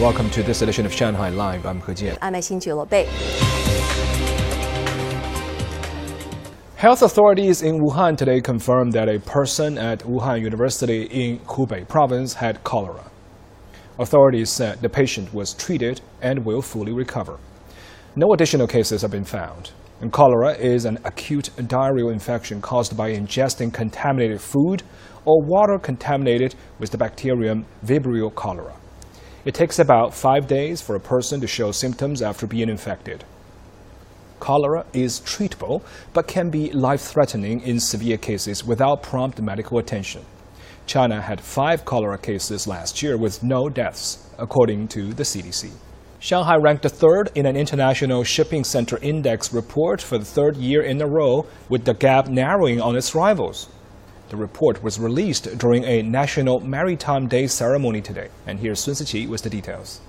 Welcome to this edition of Shanghai Live. I'm He Jian. I'm Xin Bei. Health authorities in Wuhan today confirmed that a person at Wuhan University in Hubei province had cholera. Authorities said the patient was treated and will fully recover. No additional cases have been found. And cholera is an acute diarrheal infection caused by ingesting contaminated food or water contaminated with the bacterium Vibrio cholera. It takes about five days for a person to show symptoms after being infected. Cholera is treatable but can be life threatening in severe cases without prompt medical attention. China had five cholera cases last year with no deaths, according to the CDC. Shanghai ranked third in an international shipping center index report for the third year in a row, with the gap narrowing on its rivals. The report was released during a National Maritime Day ceremony today. And here's Sun Siqi with the details.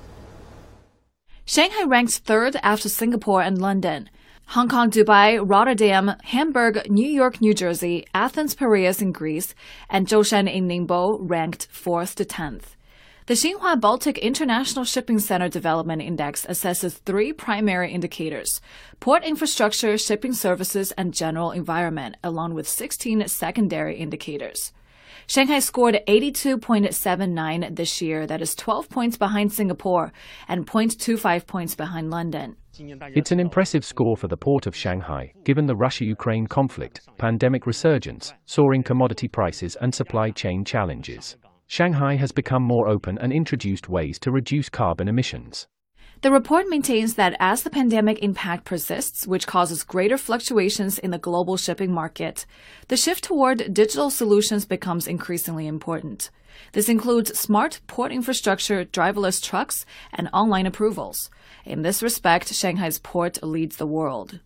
Shanghai ranks third after Singapore and London. Hong Kong, Dubai, Rotterdam, Hamburg, New York, New Jersey, Athens, Piraeus in Greece, and Zhoushan in Ningbo ranked 4th to 10th. The Xinhua Baltic International Shipping Center Development Index assesses three primary indicators port infrastructure, shipping services, and general environment, along with 16 secondary indicators. Shanghai scored 82.79 this year, that is 12 points behind Singapore and 0.25 points behind London. It's an impressive score for the port of Shanghai, given the Russia Ukraine conflict, pandemic resurgence, soaring commodity prices, and supply chain challenges. Shanghai has become more open and introduced ways to reduce carbon emissions. The report maintains that as the pandemic impact persists, which causes greater fluctuations in the global shipping market, the shift toward digital solutions becomes increasingly important. This includes smart port infrastructure, driverless trucks, and online approvals. In this respect, Shanghai's port leads the world.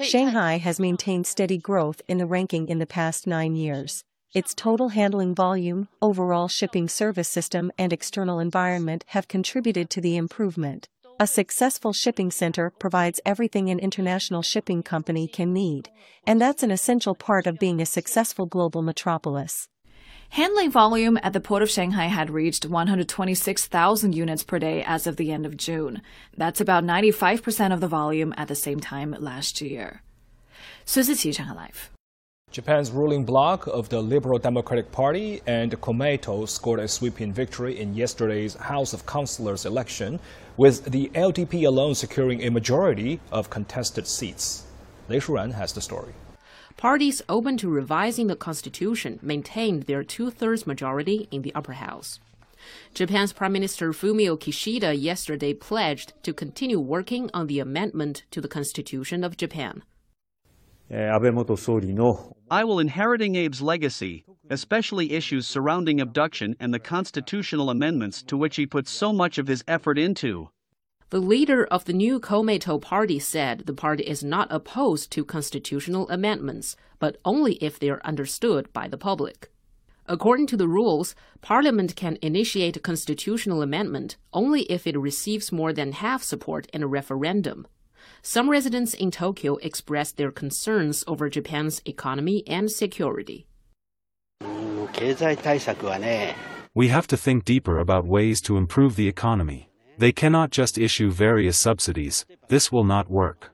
Shanghai has maintained steady growth in the ranking in the past nine years its total handling volume, overall shipping service system and external environment have contributed to the improvement. A successful shipping center provides everything an international shipping company can need, and that's an essential part of being a successful global metropolis. Handling volume at the port of Shanghai had reached 126,000 units per day as of the end of June. That's about 95% of the volume at the same time last year. 孙思琪，上海 Live。Japan's ruling bloc of the Liberal Democratic Party and Komeito scored a sweeping victory in yesterday's House of Councillors election, with the LDP alone securing a majority of contested seats. Lei Shuran has the story. Parties open to revising the constitution maintained their two thirds majority in the upper house. Japan's Prime Minister Fumio Kishida yesterday pledged to continue working on the amendment to the Constitution of Japan. Eh, I will inheriting Abe's legacy, especially issues surrounding abduction and the constitutional amendments to which he put so much of his effort into. The leader of the new Komeito party said the party is not opposed to constitutional amendments, but only if they are understood by the public. According to the rules, Parliament can initiate a constitutional amendment only if it receives more than half support in a referendum. Some residents in Tokyo expressed their concerns over Japan's economy and security. We have to think deeper about ways to improve the economy. They cannot just issue various subsidies, this will not work.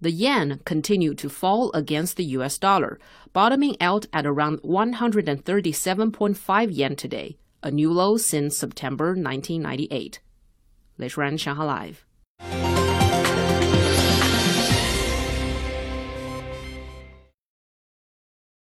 The yen continued to fall against the US dollar, bottoming out at around 137.5 yen today, a new low since September 1998. Lei Ran, Shanghai Live.